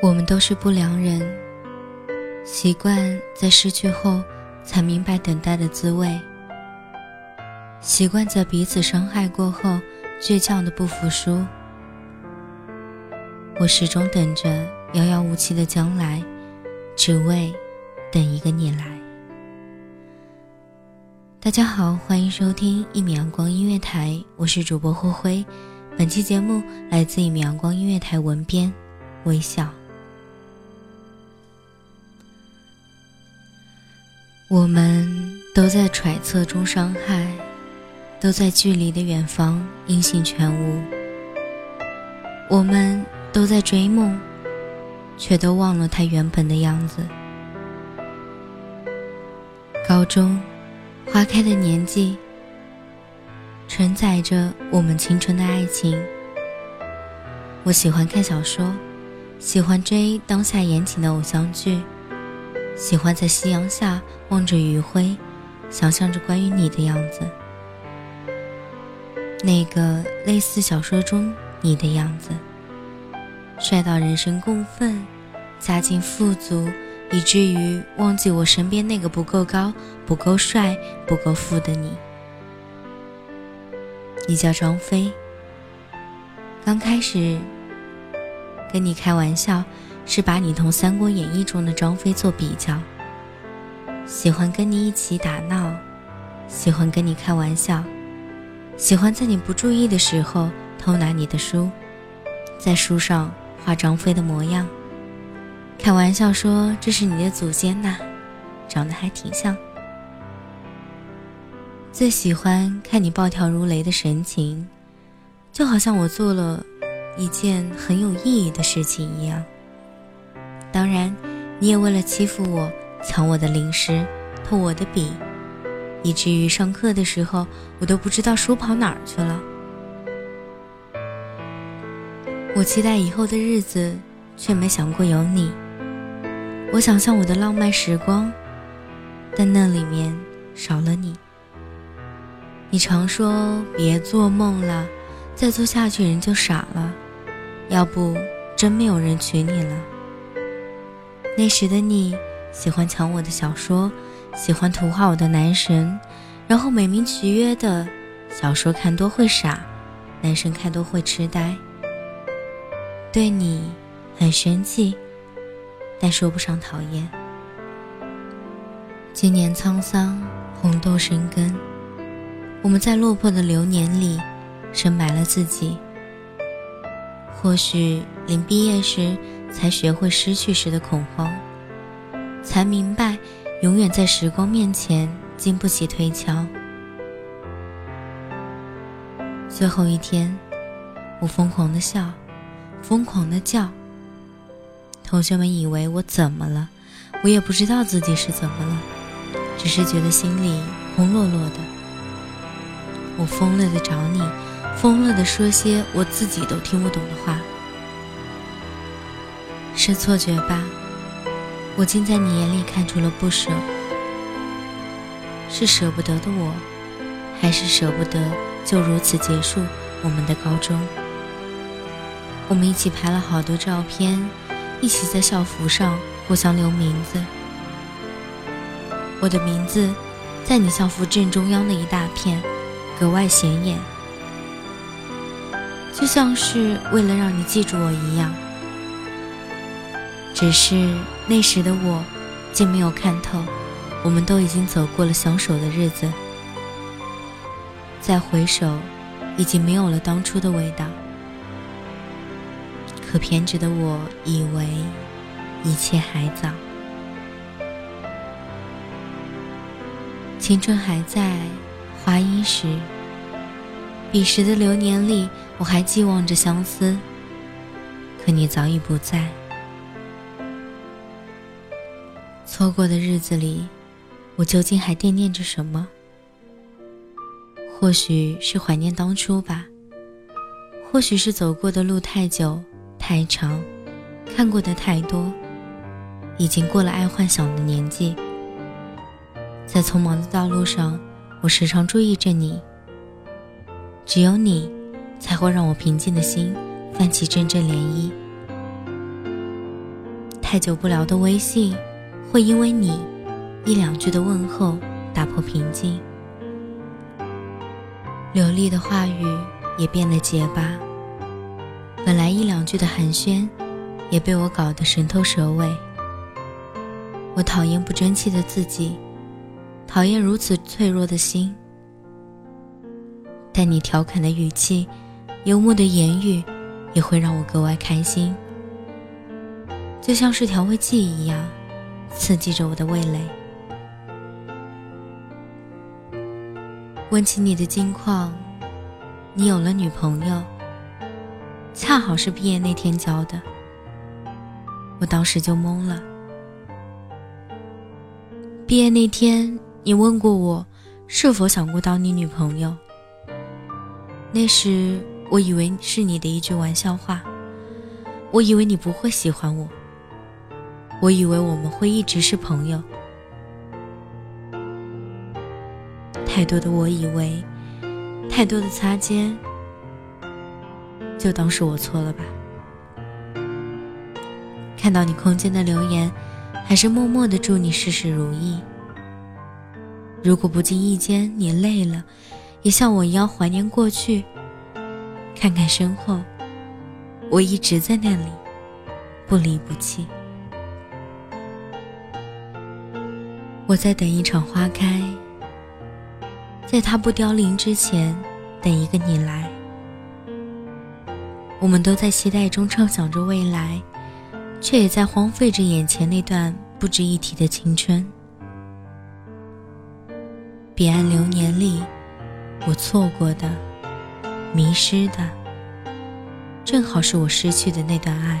我们都是不良人，习惯在失去后才明白等待的滋味，习惯在彼此伤害过后倔强的不服输。我始终等着遥遥无期的将来，只为等一个你来。大家好，欢迎收听一米阳光音乐台，我是主播霍辉。本期节目来自一米阳光音乐台文编微笑。我们都在揣测中伤害，都在距离的远方音信全无。我们都在追梦，却都忘了它原本的样子。高中，花开的年纪，承载着我们青春的爱情。我喜欢看小说，喜欢追当下言情的偶像剧。喜欢在夕阳下望着余晖，想象着关于你的样子，那个类似小说中你的样子，帅到人神共愤，家境富足，以至于忘记我身边那个不够高、不够帅、不够富的你。你叫张飞。刚开始跟你开玩笑。是把你同《三国演义》中的张飞做比较，喜欢跟你一起打闹，喜欢跟你开玩笑，喜欢在你不注意的时候偷拿你的书，在书上画张飞的模样，开玩笑说这是你的祖先呐，长得还挺像。最喜欢看你暴跳如雷的神情，就好像我做了一件很有意义的事情一样。当然，你也为了欺负我，抢我的零食，偷我的笔，以至于上课的时候，我都不知道书跑哪儿去了。我期待以后的日子，却没想过有你。我想象我的浪漫时光，但那里面少了你。你常说别做梦了，再做下去人就傻了，要不真没有人娶你了。那时的你，喜欢抢我的小说，喜欢图画我的男神，然后美名其曰的小说看多会傻，男神看多会痴呆。对你很生气，但说不上讨厌。今年沧桑，红豆生根，我们在落魄的流年里深埋了自己。或许临毕业时。才学会失去时的恐慌，才明白永远在时光面前经不起推敲。最后一天，我疯狂的笑，疯狂的叫。同学们以为我怎么了，我也不知道自己是怎么了，只是觉得心里空落落的。我疯了的找你，疯了的说些我自己都听不懂的话。是错觉吧？我竟在你眼里看出了不舍，是舍不得的我，还是舍不得就如此结束我们的高中？我们一起拍了好多照片，一起在校服上互相留名字。我的名字在你校服正中央的一大片，格外显眼，就像是为了让你记住我一样。只是那时的我，竟没有看透，我们都已经走过了相守的日子，再回首，已经没有了当初的味道。可偏执的我以为一切还早，青春还在，花衣时，彼时的流年里，我还寄望着相思。可你早已不在，错过的日子里，我究竟还惦念着什么？或许是怀念当初吧，或许是走过的路太久。太长，看过的太多，已经过了爱幻想的年纪。在匆忙的道路上，我时常注意着你。只有你，才会让我平静的心泛起阵阵涟漪。太久不聊的微信，会因为你一两句的问候打破平静。流利的话语也变得结巴。本来一两句的寒暄，也被我搞得神头蛇尾。我讨厌不争气的自己，讨厌如此脆弱的心。但你调侃的语气，幽默的言语，也会让我格外开心，就像是调味剂一样，刺激着我的味蕾。问起你的近况，你有了女朋友。恰好是毕业那天交的，我当时就懵了。毕业那天，你问过我是否想过当你女朋友。那时我以为是你的一句玩笑话，我以为你不会喜欢我，我以为我们会一直是朋友。太多的我以为，太多的擦肩。就当是我错了吧。看到你空间的留言，还是默默的祝你事事如意。如果不经意间你累了，也像我一样怀念过去，看看身后，我一直在那里，不离不弃。我在等一场花开，在它不凋零之前，等一个你来。我们都在期待中畅想着未来，却也在荒废着眼前那段不值一提的青春。彼岸流年里，我错过的、迷失的，正好是我失去的那段爱。